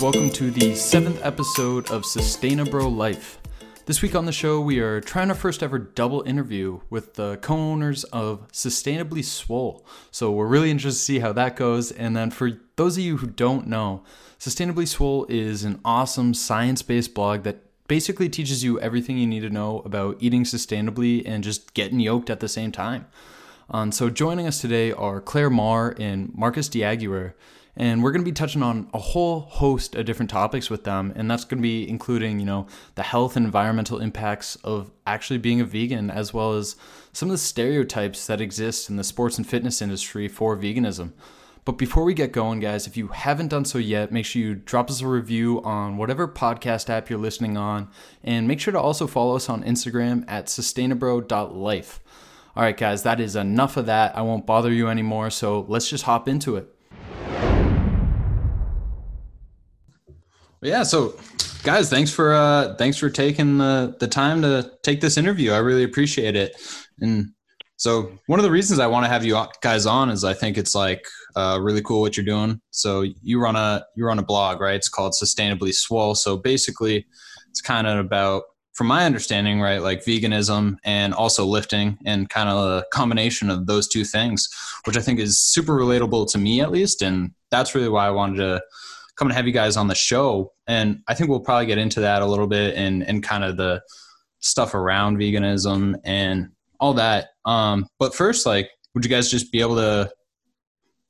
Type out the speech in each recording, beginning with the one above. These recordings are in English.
Welcome to the seventh episode of Sustainabro Life. This week on the show, we are trying our first ever double interview with the co owners of Sustainably Swole. So we're really interested to see how that goes. And then for those of you who don't know, Sustainably Swole is an awesome science based blog that basically teaches you everything you need to know about eating sustainably and just getting yoked at the same time. Um, so joining us today are Claire Marr and Marcus Diaguer. And we're going to be touching on a whole host of different topics with them. And that's going to be including, you know, the health and environmental impacts of actually being a vegan, as well as some of the stereotypes that exist in the sports and fitness industry for veganism. But before we get going, guys, if you haven't done so yet, make sure you drop us a review on whatever podcast app you're listening on. And make sure to also follow us on Instagram at sustainabro.life. All right, guys, that is enough of that. I won't bother you anymore. So let's just hop into it. Yeah. So, guys, thanks for uh, thanks for taking the the time to take this interview. I really appreciate it. And so, one of the reasons I want to have you guys on is I think it's like uh, really cool what you're doing. So, you run a you run a blog, right? It's called Sustainably Swole. So basically, it's kind of about from my understanding, right, like veganism and also lifting and kind of a combination of those two things, which I think is super relatable to me at least. And that's really why I wanted to come and have you guys on the show. And I think we'll probably get into that a little bit and, and kind of the stuff around veganism and all that. Um, but first, like, would you guys just be able to,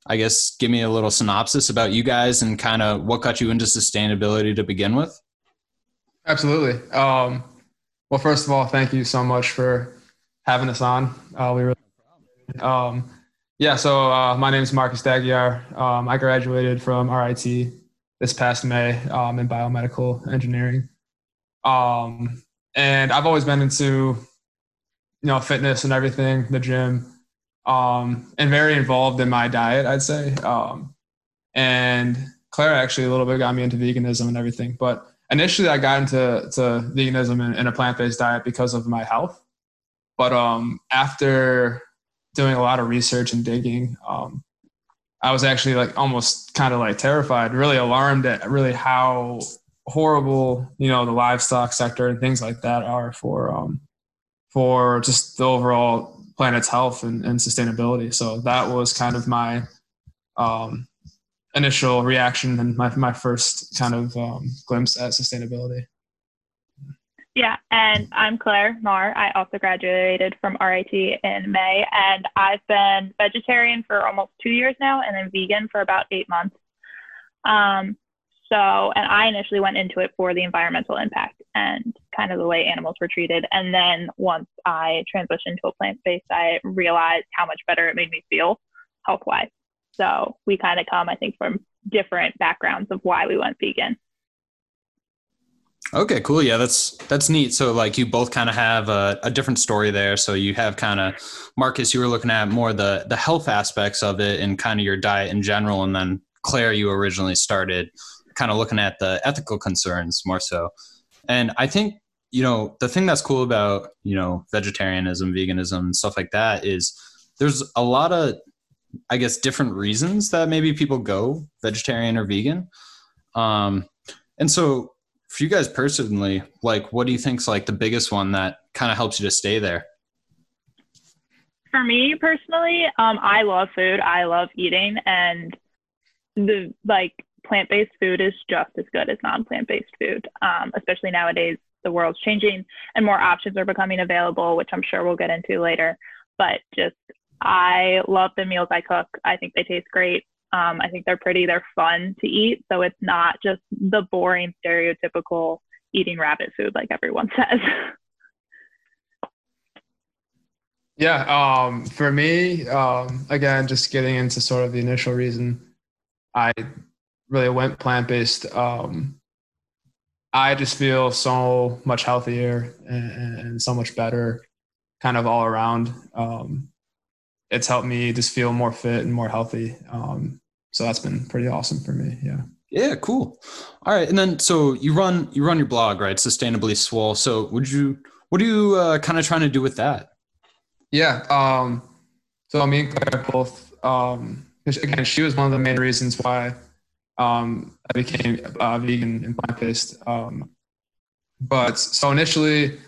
I guess, give me a little synopsis about you guys and kind of what got you into sustainability to begin with? Absolutely. Um, well, first of all, thank you so much for having us on. Uh, we really, um, yeah. So uh, my name is Marcus Dagiar. Um, I graduated from RIT this past May um, in biomedical engineering, um, and I've always been into you know fitness and everything, the gym, um, and very involved in my diet. I'd say, um, and Claire actually a little bit got me into veganism and everything, but initially I got into to veganism and, and a plant based diet because of my health. But um, after doing a lot of research and digging, um, I was actually like almost kind of like terrified, really alarmed at really how horrible you know the livestock sector and things like that are for um, for just the overall planet's health and, and sustainability. So that was kind of my um, initial reaction and my, my first kind of um, glimpse at sustainability. Yeah, and I'm Claire Marr. I also graduated from RIT in May, and I've been vegetarian for almost two years now, and then vegan for about eight months. Um, so, and I initially went into it for the environmental impact and kind of the way animals were treated. And then once I transitioned to a plant based diet, realized how much better it made me feel health wise. So we kind of come, I think, from different backgrounds of why we went vegan. Okay, cool. Yeah, that's that's neat. So like you both kind of have a, a different story there. So you have kind of Marcus, you were looking at more the the health aspects of it and kind of your diet in general, and then Claire, you originally started kind of looking at the ethical concerns more so. And I think you know the thing that's cool about you know vegetarianism, veganism, and stuff like that is there's a lot of I guess different reasons that maybe people go vegetarian or vegan. Um, and so for you guys personally, like what do you think's like the biggest one that kind of helps you to stay there? For me personally, um, I love food. I love eating and the like plant-based food is just as good as non-plant-based food. Um, especially nowadays, the world's changing and more options are becoming available, which I'm sure we'll get into later. But just I love the meals I cook. I think they taste great. Um, I think they're pretty, they're fun to eat. So it's not just the boring, stereotypical eating rabbit food like everyone says. yeah. Um, for me, um, again, just getting into sort of the initial reason I really went plant based. Um, I just feel so much healthier and, and, so much better kind of all around. Um, it's helped me just feel more fit and more healthy. Um, so that's been pretty awesome for me. Yeah. Yeah, cool. All right, and then so you run you run your blog, right? Sustainably Swole. So would you what are you uh, kind of trying to do with that? Yeah. Um, so me and Claire both. Um, again, she was one of the main reasons why um, I became uh, vegan and plant based. Um, but so initially,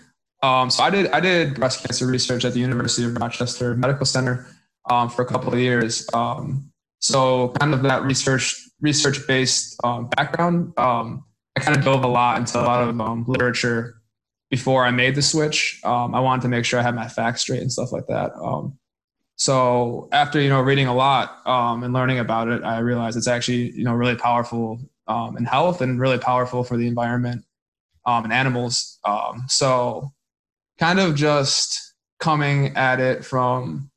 um, so I did I did breast cancer research at the University of Rochester Medical Center um, for a couple of years. Um, so kind of that research research based um, background. Um, I kind of dove a lot into a lot of um, literature before I made the switch. Um, I wanted to make sure I had my facts straight and stuff like that. Um, so after you know reading a lot um, and learning about it, I realized it's actually you know really powerful in health and really powerful for the environment and animals. So kind of just coming at it from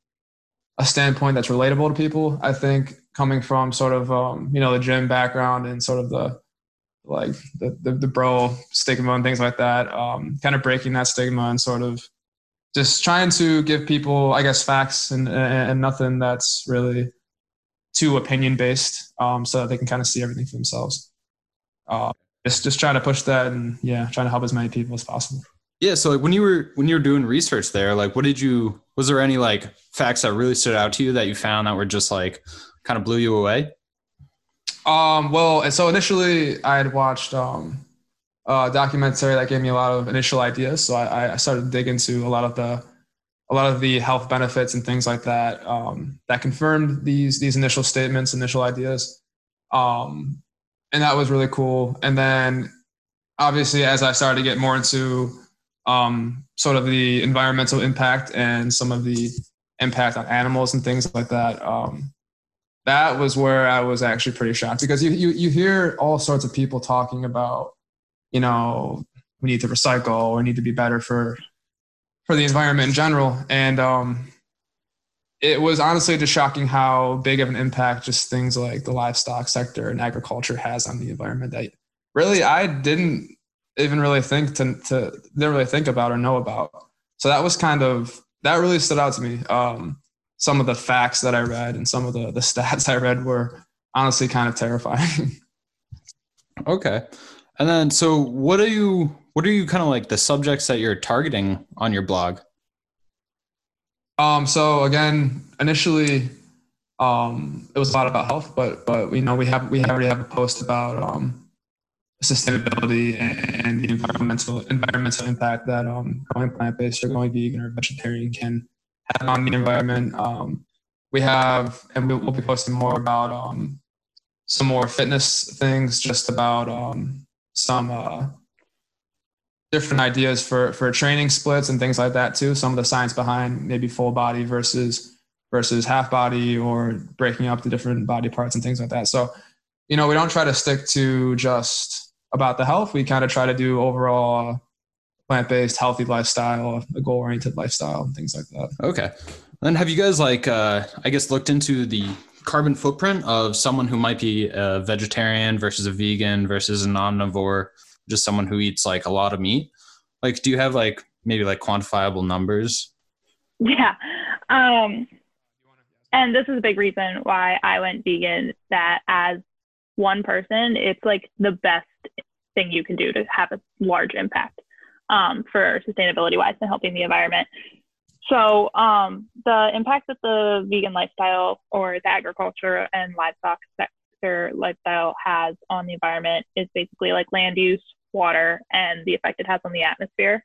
a standpoint that's relatable to people. I think coming from sort of you know the gym background and sort of the like the, the, the bro stigma and things like that. Um, kind of breaking that stigma and sort of just trying to give people, I guess, facts and and nothing that's really too opinion based, um, so that they can kind of see everything for themselves. Uh, just just trying to push that and yeah, trying to help as many people as possible. Yeah. So like when you were when you were doing research there, like what did you was there any like facts that really stood out to you that you found that were just like kind of blew you away? Um, well, so initially I had watched um, a documentary that gave me a lot of initial ideas. So I, I started to dig into a lot of the a lot of the health benefits and things like that um, that confirmed these these initial statements, initial ideas, um, and that was really cool. And then, obviously, as I started to get more into um, sort of the environmental impact and some of the impact on animals and things like that, um, that was where I was actually pretty shocked because you, you, you hear all sorts of people talking about, you know, we need to recycle or need to be better for, for the environment in general. And, um, it was honestly just shocking how big of an impact just things like the livestock sector and agriculture has on the environment that really I didn't even really think to, to didn't really think about or know about. So that was kind of that really stood out to me. Um, some of the facts that I read and some of the the stats I read were honestly kind of terrifying. okay. And then so what are you what are you kind of like the subjects that you're targeting on your blog? Um so again, initially um it was a lot about health, but but you know we have we already have a post about um sustainability and, the environmental environmental impact that um going plant based or going vegan or vegetarian can have on the environment. Um, we have, and we'll, be posting more about um, some more fitness things, just about um, some uh, different ideas for for training splits and things like that too. Some of the science behind maybe full body versus versus half body or breaking up the different body parts and things like that. So, you know, we don't try to stick to just about the health. We kind of try to do overall plant-based healthy lifestyle a goal-oriented lifestyle and things like that. Okay. And have you guys like uh, i guess looked into the carbon footprint of someone who might be a vegetarian versus a vegan versus an omnivore just someone who eats like a lot of meat? Like do you have like maybe like quantifiable numbers? Yeah. Um and this is a big reason why i went vegan that as one person it's like the best thing you can do to have a large impact um, for sustainability wise and helping the environment. So um, the impact that the vegan lifestyle or the agriculture and livestock sector lifestyle has on the environment is basically like land use, water, and the effect it has on the atmosphere.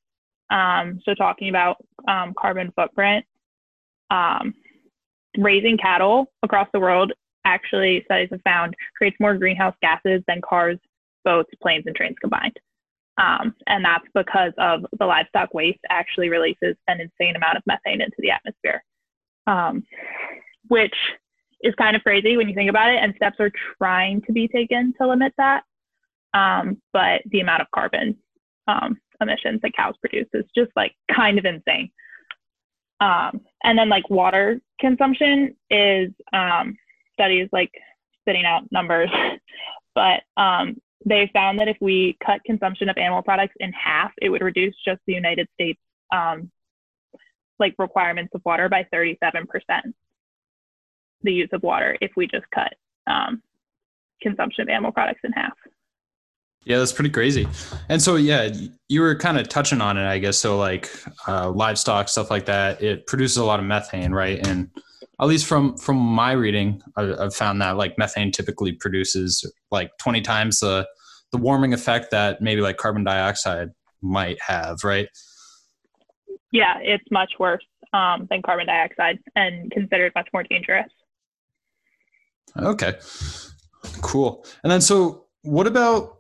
Um, so talking about um, carbon footprint, um, raising cattle across the world actually studies have found creates more greenhouse gases than cars, boats, planes, and trains combined. Um, and that's because of the livestock waste actually releases an insane amount of methane into the atmosphere, um, which is kind of crazy when you think about it. And steps are trying to be taken to limit that. Um, but the amount of carbon um, emissions that cows produce is just like kind of insane. Um, and then like water consumption is um, studies like spitting out numbers, but they found that if we cut consumption of animal products in half, it would reduce just the United States um, like requirements of water by 37%. The use of water if we just cut um, consumption of animal products in half. Yeah, that's pretty crazy. And so, yeah, you were kind of touching on it, I guess. So, like uh, livestock stuff like that, it produces a lot of methane, right? And at least from from my reading, I, I've found that like methane typically produces like 20 times the the warming effect that maybe like carbon dioxide might have, right? Yeah, it's much worse um, than carbon dioxide and considered much more dangerous. Okay, cool. And then, so what about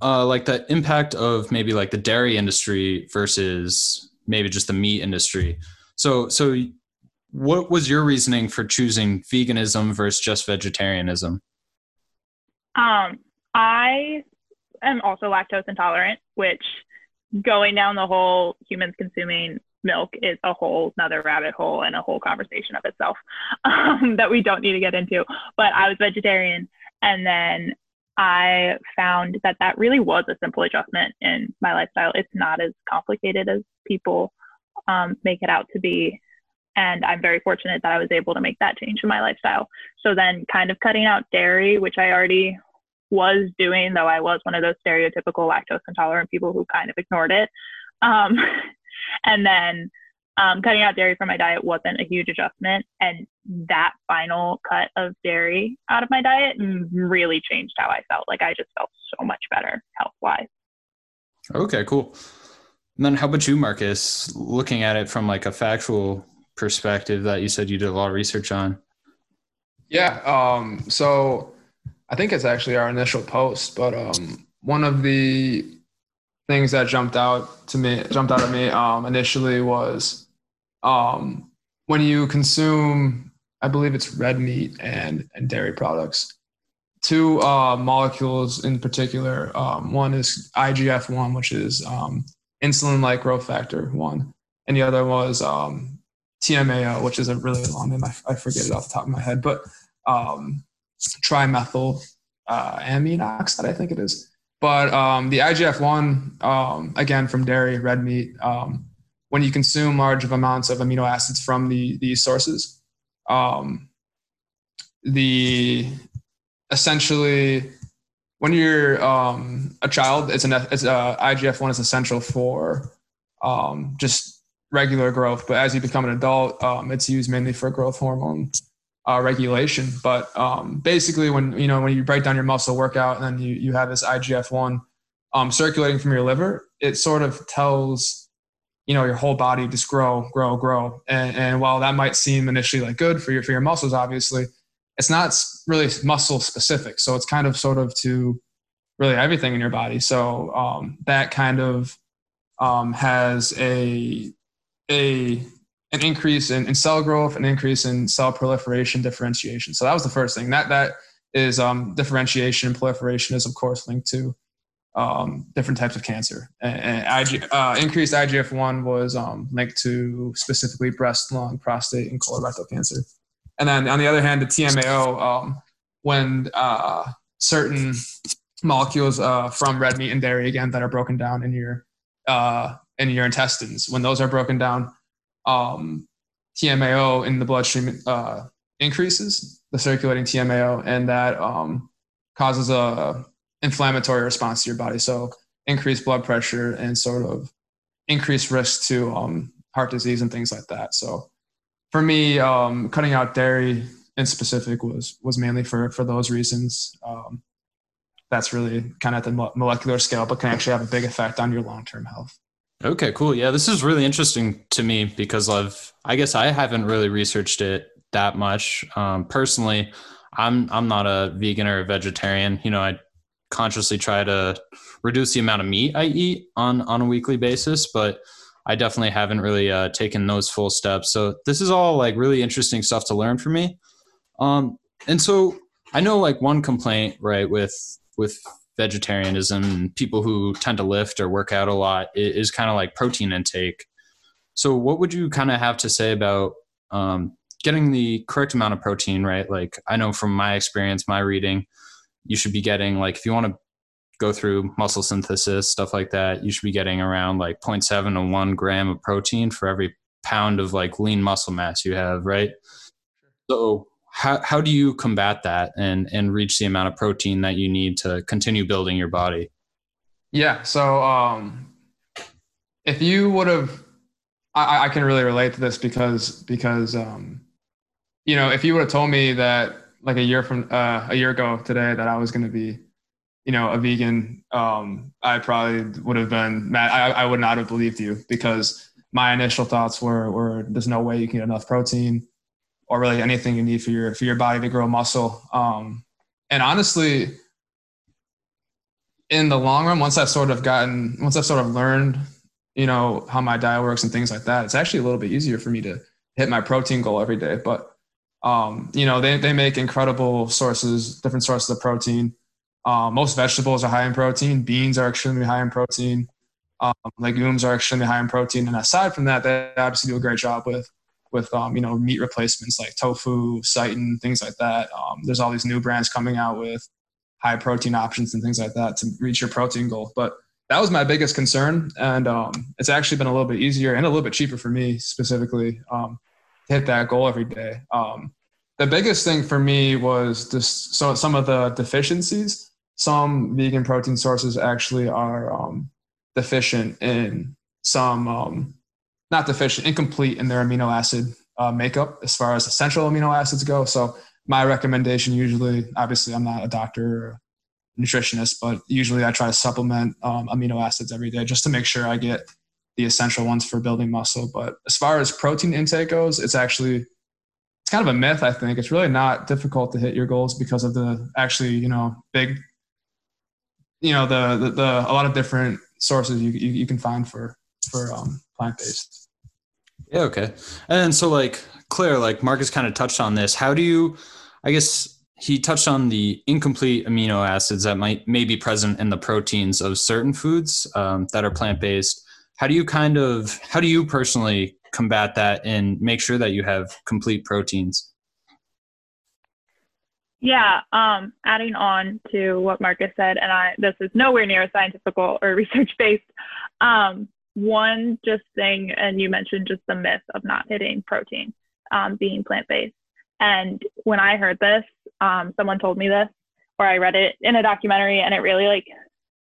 uh, like the impact of maybe like the dairy industry versus maybe just the meat industry? So, so what was your reasoning for choosing veganism versus just vegetarianism? Um, I am also lactose intolerant, which going down the whole humans consuming milk is a whole another rabbit hole and a whole conversation of itself um, that we don't need to get into. But I was vegetarian, and then I found that that really was a simple adjustment in my lifestyle. It's not as complicated as people um, make it out to be. And I'm very fortunate that I was able to make that change in my lifestyle. So then, kind of cutting out dairy, which I already was doing, though I was one of those stereotypical lactose intolerant people who kind of ignored it. Um, and then um, cutting out dairy from my diet wasn't a huge adjustment. And that final cut of dairy out of my diet really changed how I felt. Like I just felt so much better health wise. Okay, cool. And then how about you, Marcus? Looking at it from like a factual perspective that you said you did a lot of research on. Yeah. Um, so I think it's actually our initial post, but um, one of the things that jumped out to me, jumped out at me um, initially was um, when you consume, I believe it's red meat and, and dairy products, two uh, molecules in particular. Um, one is IGF 1, which is um, insulin like growth factor 1, and the other was um, TMAO, which is a really long name. I, I forget it off the top of my head, but um, trimethyl uh, amine oxide, I think it is. But um, the IGF 1, um, again, from dairy, red meat, um, when you consume large amounts of amino acids from the, these sources, um, the essentially when you're um, a child, it's an it's, uh, IGF one is essential for um, just regular growth. But as you become an adult, um, it's used mainly for growth hormone uh, regulation. But um, basically, when you know when you break down your muscle workout and then you you have this IGF one um, circulating from your liver, it sort of tells you know your whole body just grow, grow, grow. And, and while that might seem initially like good for your for your muscles, obviously, it's not really muscle specific. So it's kind of sort of to really everything in your body. So um, that kind of um, has a a an increase in, in cell growth, an increase in cell proliferation, differentiation. So that was the first thing. That that is um, differentiation and proliferation is of course linked to um, different types of cancer. And, and IG, uh, increased IGF one was um, linked to specifically breast, lung, prostate, and colorectal cancer. And then on the other hand, the TMAO, um, when uh, certain molecules uh, from red meat and dairy again that are broken down in your uh, in your intestines, when those are broken down, um, TMAO in the bloodstream uh, increases, the circulating TMAO, and that um, causes a inflammatory response to your body. So increased blood pressure and sort of increased risk to um, heart disease and things like that. So for me, um, cutting out dairy in specific was was mainly for for those reasons. Um, that's really kind of at the molecular scale, but can actually have a big effect on your long term health. Okay, cool. Yeah, this is really interesting to me because of I guess I haven't really researched it that much. Um, personally, I'm I'm not a vegan or a vegetarian. You know, I consciously try to reduce the amount of meat I eat on on a weekly basis, but I definitely haven't really uh, taken those full steps. So this is all like really interesting stuff to learn for me. Um, and so I know like one complaint right with with vegetarianism people who tend to lift or work out a lot is, kind of like protein intake. So, what would you kind of have to say about um, getting the correct amount of protein, right? Like, I know from my experience, my reading, you should be getting, like, if you want to go through muscle synthesis, stuff like that, you should be getting around like 0.7 to 1 gram of protein for every pound of like lean muscle mass you have, right? So, how, how do you combat that and, and reach the amount of protein that you need to continue building your body? Yeah. So, um, if you would have, I, I can really relate to this because, because, um, you know, if you would have told me that like a year from uh, a year ago today that I was going to be, you know, a vegan, um, I probably would have been mad. I, I would not have believed you because my initial thoughts were, were there's no way you can get enough protein or really anything you need for your, for your body to grow muscle. Um, and honestly, in the long run, once I've sort of gotten, once I've sort of learned, you know, how my diet works and things like that, it's actually a little bit easier for me to hit my protein goal every day. But, um, you know, they, they make incredible sources, different sources of protein. Um, most vegetables are high in protein. Beans are extremely high in protein. Um, legumes are extremely high in protein. And aside from that, they obviously do a great job with, with, um, you know, meat replacements like tofu, seitan, things like that. Um, there's all these new brands coming out with high protein options and things like that to reach your protein goal. But that was my biggest concern. And um, it's actually been a little bit easier and a little bit cheaper for me specifically hit that goal every day. Um, the biggest thing for me was just so some of the deficiencies. Some vegan protein sources actually are um, deficient in some, um, not deficient, incomplete in their amino acid uh, makeup as far as essential amino acids go. So my recommendation usually, obviously, I'm not a doctor or nutritionist, but usually I try to supplement um, amino acids every day just to make sure I get the essential ones for building muscle. But as far as protein intake goes, it's actually it's kind of a myth. I think it's really not difficult to hit your goals because of the actually you know big you know the the, the a lot of different sources you you, you can find for for um, plant based. Yeah. Okay. And so like Claire, like Marcus kind of touched on this. How do you, I guess he touched on the incomplete amino acids that might may be present in the proteins of certain foods um, that are plant based. How do you kind of, how do you personally combat that and make sure that you have complete proteins? Yeah, um, adding on to what Marcus said, and I this is nowhere near scientific or research based. Um, one just thing, and you mentioned just the myth of not hitting protein um, being plant based. And when I heard this, um, someone told me this, or I read it in a documentary, and it really like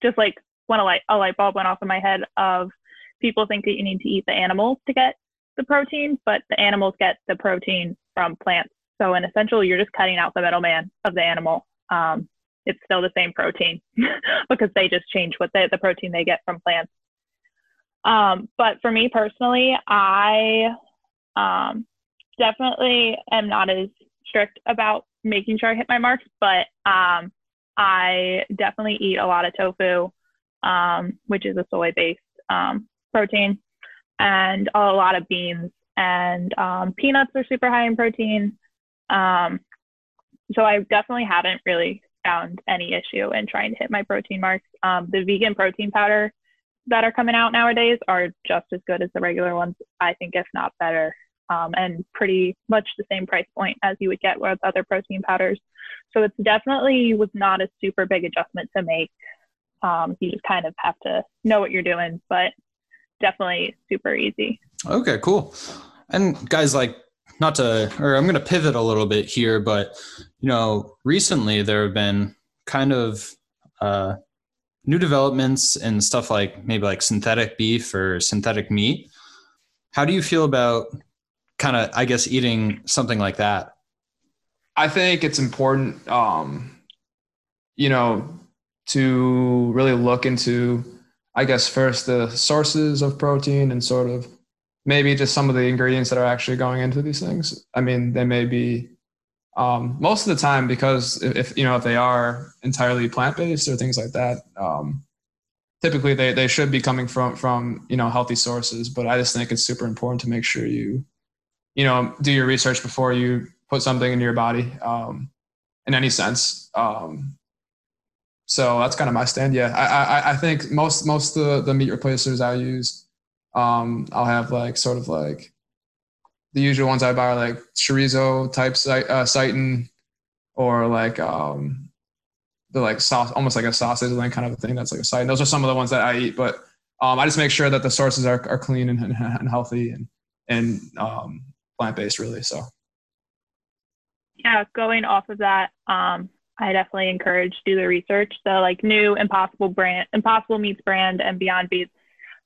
just like when a light a light bulb went off in my head of people think that you need to eat the animals to get the protein, but the animals get the protein from plants. So in essential, you're just cutting out the middleman of the animal. Um, it's still the same protein because they just change what they, the protein they get from plants. Um, but for me personally, I um, definitely am not as strict about making sure I hit my marks, but um, I definitely eat a lot of tofu, um, which is a soy based um, protein, and a lot of beans. And um, peanuts are super high in protein. Um, so I definitely haven't really found any issue in trying to hit my protein marks. Um, the vegan protein powder that are coming out nowadays are just as good as the regular ones, I think, if not better um, and pretty much the same price point as you would get with other protein powders. So it's definitely was not a super big adjustment to make. Um, you just kind of have to know what you're doing, but definitely super easy. Okay, cool. And guys, like not to, or I'm going to pivot a little bit here, but you know, recently there have been kind of uh, new developments and stuff like maybe like synthetic beef or synthetic meat. How do you feel about kind of, I guess, eating something like that? I think it's important, um, you know, to really look into, I guess, first the sources of protein and sort of maybe just some of the ingredients that are actually going into these things. I mean, they may be um, most of the time because if you know if they are entirely plant based or things like that, um, typically they they should be coming from from you know healthy sources. But I just think it's super important to make sure you you know, do your research before you put something into your body um, in any sense. Um, so that's kind of my stand. Yeah, I, I, I think most most of the, the meat replacers I use, um, I'll have like sort of like the usual ones I buy are like chorizo type uh, seitan or like um, the like sauce, almost like a sausage link kind of a thing. That's like a seitan. Those are some of the ones that I eat, but um, I just make sure that the sources are, are clean and, and, and healthy and and um, plant based really. So yeah, going off of that, um, I definitely encourage do the research. So like new Impossible brand, Impossible Meats brand, and Beyond Meats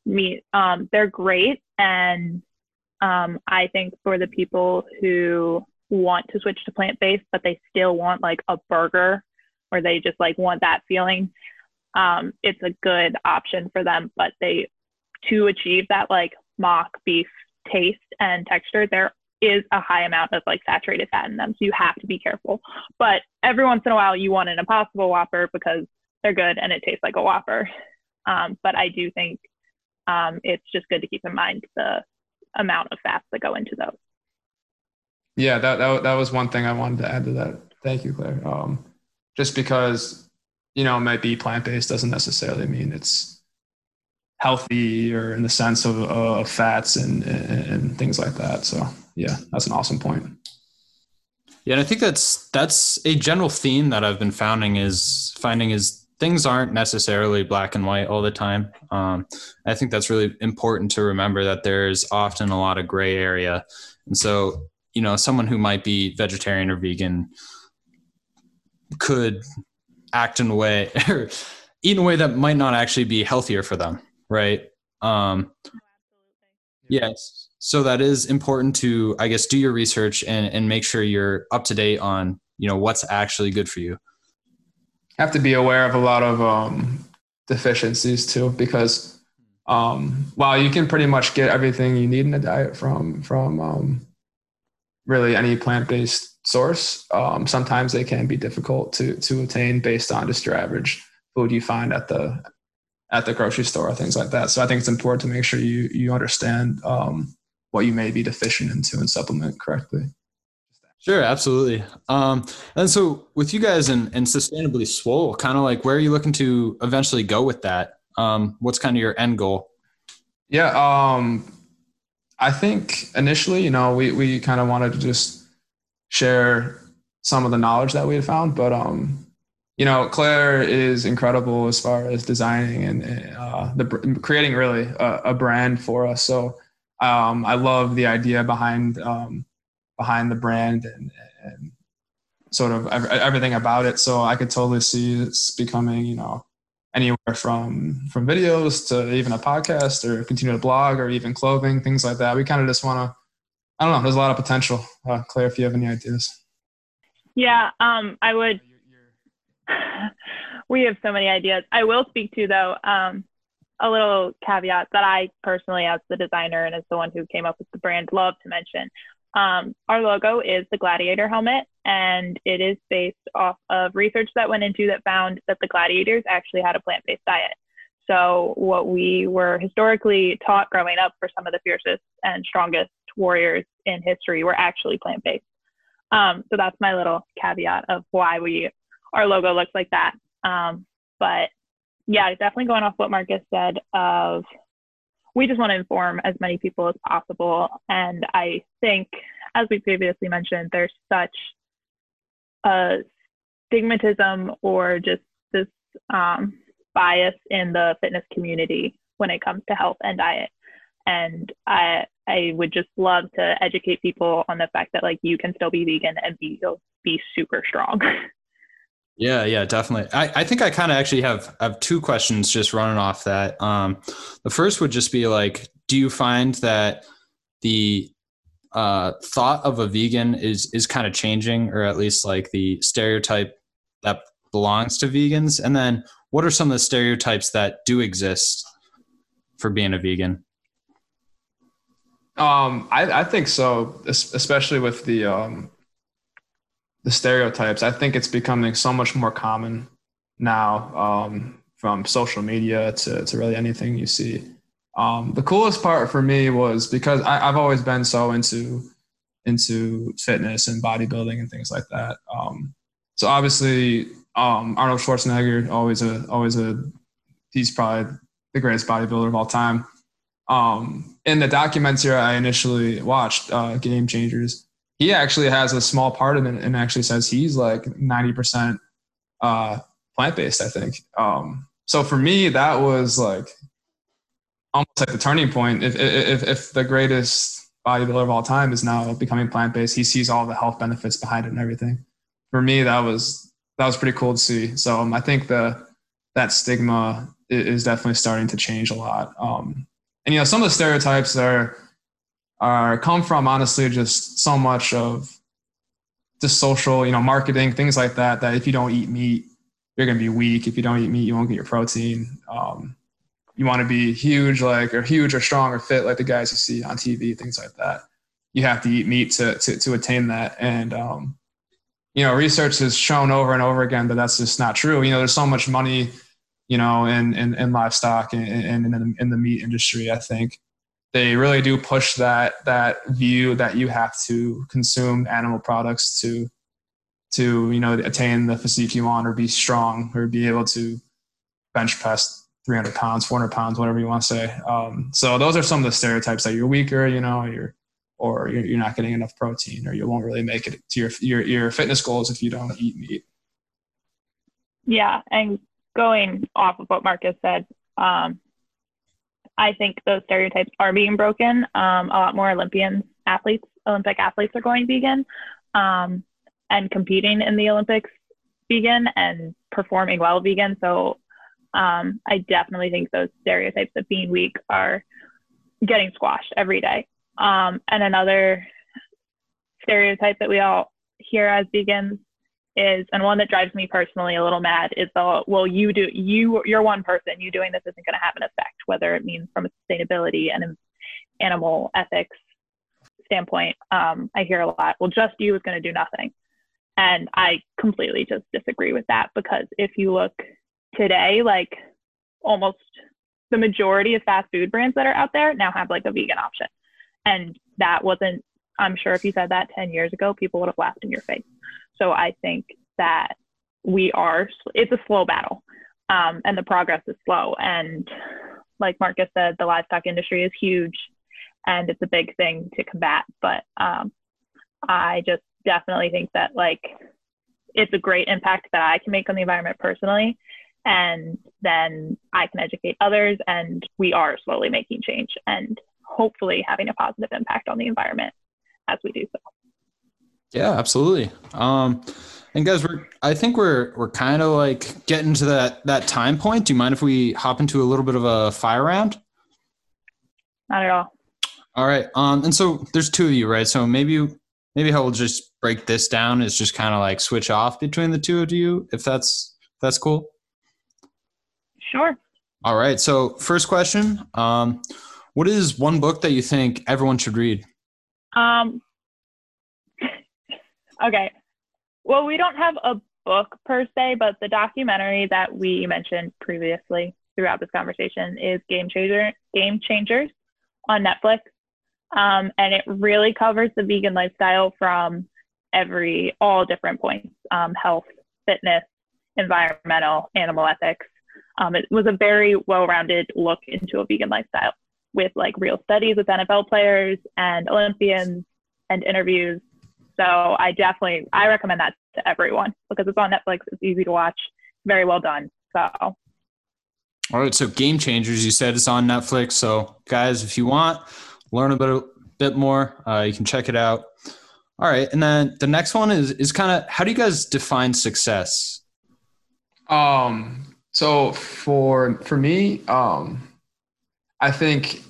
meat, um, they're great, and um, I think for the people who want to switch to plant based, but they still want like a burger or they just like want that feeling, um, it's a good option for them. But they, to achieve that like mock beef taste and texture, there is a high amount of like saturated fat in them. So you have to be careful. But every once in a while, you want an impossible Whopper because they're good and it tastes like a Whopper. Um, but I do think um, it's just good to keep in mind the amount of fats that go into those. Yeah, that, that, that was one thing I wanted to add to that. Thank you, Claire. Um, just because, you know, it might be plant based doesn't necessarily mean it's healthy or in the sense of, uh, fats and, and, and things like that. So, yeah, that's an awesome point. Yeah, and I think that's that's a general theme that I've been finding is finding is things aren't necessarily black and white all the time. Um, I think that's really important to remember that there's often a lot of gray area, and so you know, someone who might be vegetarian or vegan could act in a way or eat in a way that might not actually be healthier for them, right? Um, yes. So that is important to, I guess, do your research and, and make sure you're up to date on, you know, what's actually good for you. Have to be aware of a lot of um, deficiencies too, because um, while you can pretty much get everything you need in a diet from from um, really any plant-based source. Um, sometimes they can be difficult to to attain based on just your average food you find at the at the grocery store or things like that. So I think it's important to make sure you you understand um, what you may be deficient into and supplement correctly. Sure, absolutely. Um, and so with you guys and, and sustainably swole, kind of like where are you looking to eventually go with that? Um, what's kind of your end goal? Yeah, um, I think initially, you know, we, we kind of wanted to just share some of the knowledge that we had found, but, um, you know, Claire is incredible as far as designing and uh, the creating really a, a, brand for us. So um, I love the idea behind um, behind the brand and, and sort of everything about it. So I could totally see it's becoming, you know, anywhere from from videos to even a podcast or continue to blog or even clothing things like that. We kind of just want to i don't know there's a lot of potential. Uh, claire if you have any ideas. Yeah um, i would we have so many ideas. I will speak to though um, a little caveat that i personally as the designer and as the one who came up with the brand love to mention um, our logo is the gladiator helmet, and it is based off of research that went into that found that the gladiators actually had a plant based diet. So, what we were historically taught growing up for some of the fiercest and strongest warriors in history were actually plant based. Um, so, that's my little caveat of why we our logo looks like that. Um, but yeah, definitely going off what Marcus said of we just want to inform as many people as possible. And I think, as we previously mentioned, there's such a stigmatism or just this um, bias in the fitness community when it comes to health and diet. And I I would just love to educate people on the fact that like you can still be vegan and be be super strong. Yeah, yeah, definitely. I, I think I kind of actually have have two questions just running off that. Um, the first would just be like, do you find that the uh, thought of a vegan is is kind of changing, or at least like the stereotype that belongs to vegans? And then, what are some of the stereotypes that do exist for being a vegan? Um, I, I think so, especially with the um, the stereotypes. I think it's becoming so much more common now um, from social media to, to really anything you see. Um, the coolest part for me was because I, have always been so into into fitness and bodybuilding and things like that. Um, so obviously, um, Arnold Schwarzenegger always a always a he's probably the greatest bodybuilder of all time. Um, in the documentary I initially watched, uh, Game Changers, he actually has a small part of it and actually says he's like 90% uh, plant-based i think. Um, so for me that was like almost like the turning point. If, if, if the greatest bodybuilder of all time is now becoming plant-based he sees all the health benefits behind it and everything. For me that was that was pretty cool to see. So um, i think the that stigma is definitely starting to change a lot. Um, and you know some of the stereotypes are are come from honestly just so much of just social, you know, marketing, things like that. That if you don't eat meat, you're going to be weak. If you don't eat meat, you won't get your protein. Um, you want to be huge, like or huge or strong or fit, like the guys you see on TV, things like that. You have to eat meat to to, to attain that. And um, you know, research has shown over and over again that that's just not true. You know, there's so much money, you know, in in, in livestock and in, in, in the meat industry. I think they really do push that that view that you have to consume animal products to to you know attain the physique you want or be strong or be able to bench press 300 pounds 400 pounds whatever you want to say. Um, so those are some of the stereotypes that you're weaker you know you're or you're, you're not getting enough protein or you won't really make it to your, your your fitness goals if you don't eat meat. Yeah and going off of what marcus said um, i think those stereotypes are being broken um, a lot more olympian athletes olympic athletes are going vegan um, and competing in the Olympics vegan and performing well vegan. So um, I definitely think those stereotypes of being weak are getting squashed every day. Um, and another stereotype that we all hear as vegans is, and one that drives me personally a little mad, is the well, you do you you're one person, you doing this isn't going to have an effect, whether it means from a sustainability and animal ethics standpoint. Um, I hear a lot. Well, just you is going to do nothing. And I completely just disagree with that because if you look today, like almost the majority of fast food brands that are out there now have like a vegan option. And that wasn't, I'm sure if you said that 10 years ago, people would have laughed in your face. So I think that we are, it's a slow battle um, and the progress is slow. And like Marcus said, the livestock industry is huge and it's a big thing to combat. But um, I just definitely think that like it's a great impact that I can make on the environment personally. And then I can educate others, and we are slowly making change and hopefully having a positive impact on the environment as we do so. Yeah, absolutely. Um, and guys, we're I think we're we're kind of like getting to that that time point. Do you mind if we hop into a little bit of a fire round? Not at all. All right. Um, and so there's two of you, right? So maybe maybe how we'll just break this down is just kind of like switch off between the two of you, if that's if that's cool. Sure. All right. So first question, um, what is one book that you think everyone should read? Um. okay. Well, we don't have a book per se, but the documentary that we mentioned previously throughout this conversation is Game Changer Game Changers on Netflix. Um, and it really covers the vegan lifestyle from every, all different points um, health, fitness, environmental, animal ethics. Um, it was a very well rounded look into a vegan lifestyle with like real studies with NFL players and Olympians and interviews. So I definitely I recommend that to everyone because it's on Netflix. It's easy to watch, very well done. So. All right, so Game Changers, you said it's on Netflix. So guys, if you want, learn a bit, bit more, uh, you can check it out. All right, and then the next one is is kind of how do you guys define success? Um, so for for me, um, I think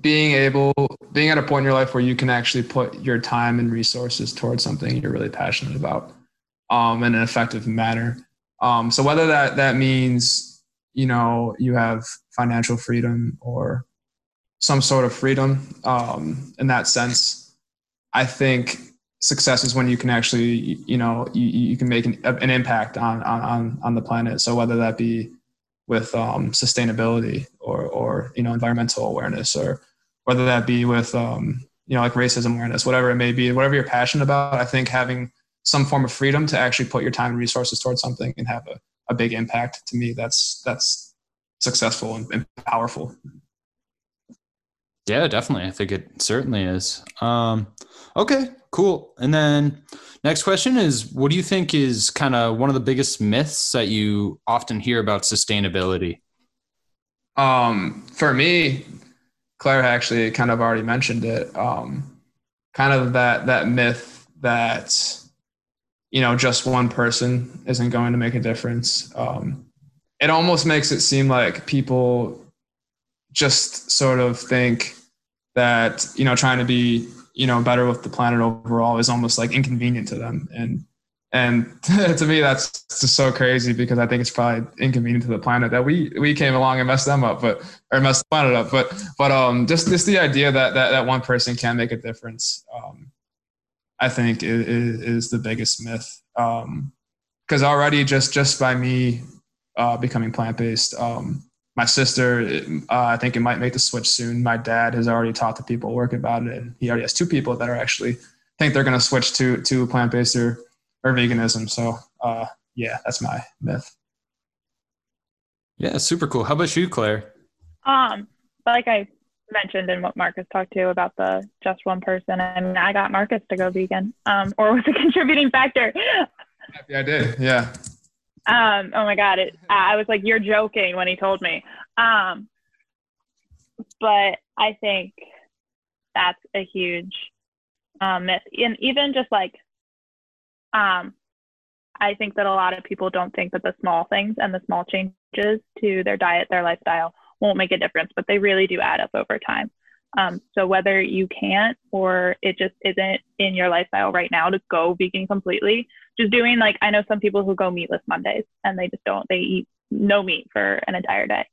being able being at a point in your life where you can actually put your time and resources towards something you're really passionate about um, in an effective manner. Um, so whether that that means you know you have financial freedom or some sort of freedom um, in that sense. I think success is when you can actually, you know, you, you can make an, an impact on, on, on the planet. So whether that be with um, sustainability or, or, you know, environmental awareness or whether that be with, um, you know, like racism awareness, whatever it may be, whatever you're passionate about, I think having some form of freedom to actually put your time and resources towards something and have a, a big impact to me, that's, that's successful and, and powerful. Yeah, definitely. I think it certainly is. Um, okay, cool. And then next question is what do you think is kind of one of the biggest myths that you often hear about sustainability? Um, for me, Claire actually kind of already mentioned it. Um, kind of that that myth that you know just one person isn't going to make a difference. Um, it almost makes it seem like people just sort of think that you know trying to be you know better with the planet overall is almost like inconvenient to them. And and to me that's just so crazy because i think it's probably inconvenient to the planet that we we came along and messed them up but or messed the planet up. But but um just just the idea that that, that one person can make a difference um i think is, is the biggest myth. Um because already just just by me uh becoming plant-based um my sister, uh, I think it might make the switch soon. My dad has already talked to people work about it, and he already has two people that are actually think they're going to switch to to plant based or or veganism. So uh, yeah, that's my myth. Yeah, super cool. How about you, Claire? Um, like I mentioned in what Marcus talked to about the just one person, I mean, I got Marcus to go vegan, um, or was a contributing factor. Yeah, I did. Yeah. Um, oh my God. It, I was like, you're joking when he told me. Um, but I think that's a huge um, myth. And even just like, um, I think that a lot of people don't think that the small things and the small changes to their diet, their lifestyle won't make a difference, but they really do add up over time. Um, so whether you can't or it just isn't in your lifestyle right now to go vegan completely, just doing like I know some people who go meatless Mondays and they just don't they eat no meat for an entire day.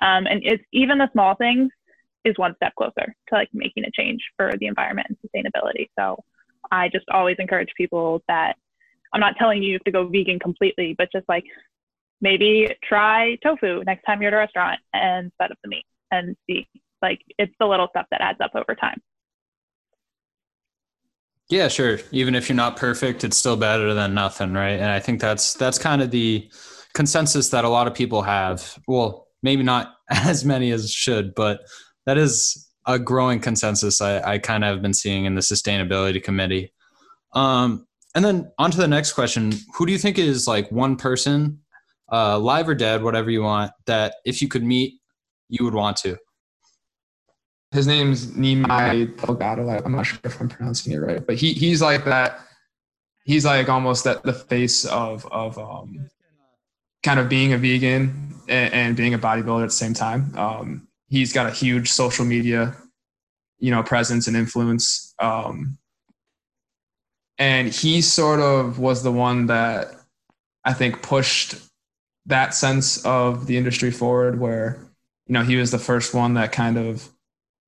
Um, and it's even the small things is one step closer to like making a change for the environment and sustainability. So I just always encourage people that I'm not telling you you have to go vegan completely, but just like maybe try tofu next time you're at a restaurant and set up the meat and see. Like it's the little stuff that adds up over time. Yeah, sure. Even if you're not perfect, it's still better than nothing, right? And I think that's that's kind of the consensus that a lot of people have. Well, maybe not as many as should, but that is a growing consensus I, I kind of have been seeing in the sustainability committee. Um, and then on to the next question: Who do you think is like one person, uh, live or dead, whatever you want, that if you could meet, you would want to? His name's Nimai Delgado. I'm not sure if I'm pronouncing it right, but he he's like that. He's like almost that the face of of um, kind of being a vegan and, and, being a bodybuilder at the same time. Um, he's got a huge social media, you know, presence and influence. Um, and he sort of was the one that I think pushed that sense of the industry forward, where you know he was the first one that kind of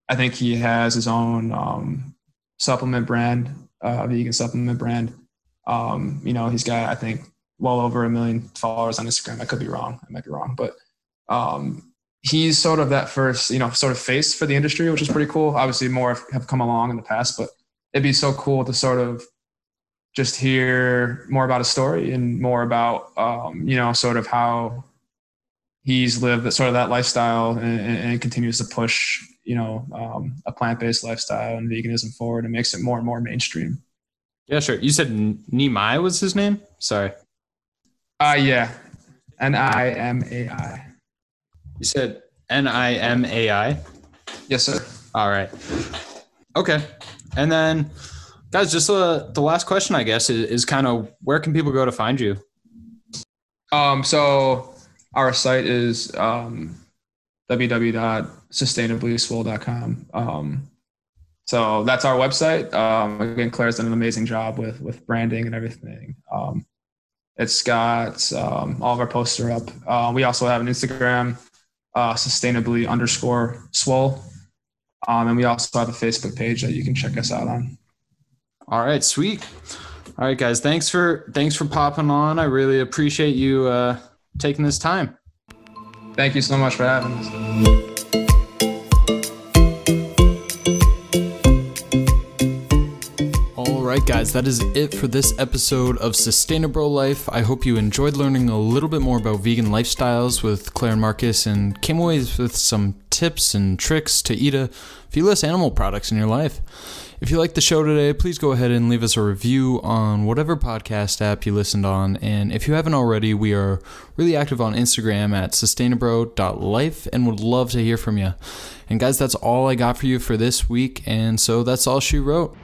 I think he has his own um, supplement brand, uh, vegan supplement brand. Um, you know, he's got I think well over a million followers on Instagram. I could be wrong. I might be wrong, but um, he's sort of that first, you know, sort of face for the industry, which is pretty cool. Obviously, more have come along in the past, but it'd be so cool to sort of just hear more about his story and more about, um, you know, sort of how he's lived that sort of that lifestyle and, and continues to push you know um, a plant-based lifestyle and veganism forward and makes it more and more mainstream. Yeah sure. You said nimai was his name? Sorry. Uh yeah. N-i-m-a-i you said n-i-m-a-i yes sir. All right. Okay. And then guys just uh, the last question i guess is, is kind of where can people go to find you? Um so our site is um, www.sustainablyswole.com. Um, so that's our website. Um, again, Claire's done an amazing job with with branding and everything. Um, it's got um, all of our posts are up. Uh, we also have an Instagram, uh, sustainably underscore swole. Um, and we also have a Facebook page that you can check us out on. All right, sweet. All right, guys. Thanks for thanks for popping on. I really appreciate you uh, taking this time. Thank you so much for having us. All right, guys, that is it for this episode of Sustainable Life. I hope you enjoyed learning a little bit more about vegan lifestyles with Claire and Marcus and came away with some tips and tricks to eat a few less animal products in your life. If you liked the show today, please go ahead and leave us a review on whatever podcast app you listened on. And if you haven't already, we are really active on Instagram at sustainabro.life and would love to hear from you. And guys, that's all I got for you for this week. And so that's all she wrote.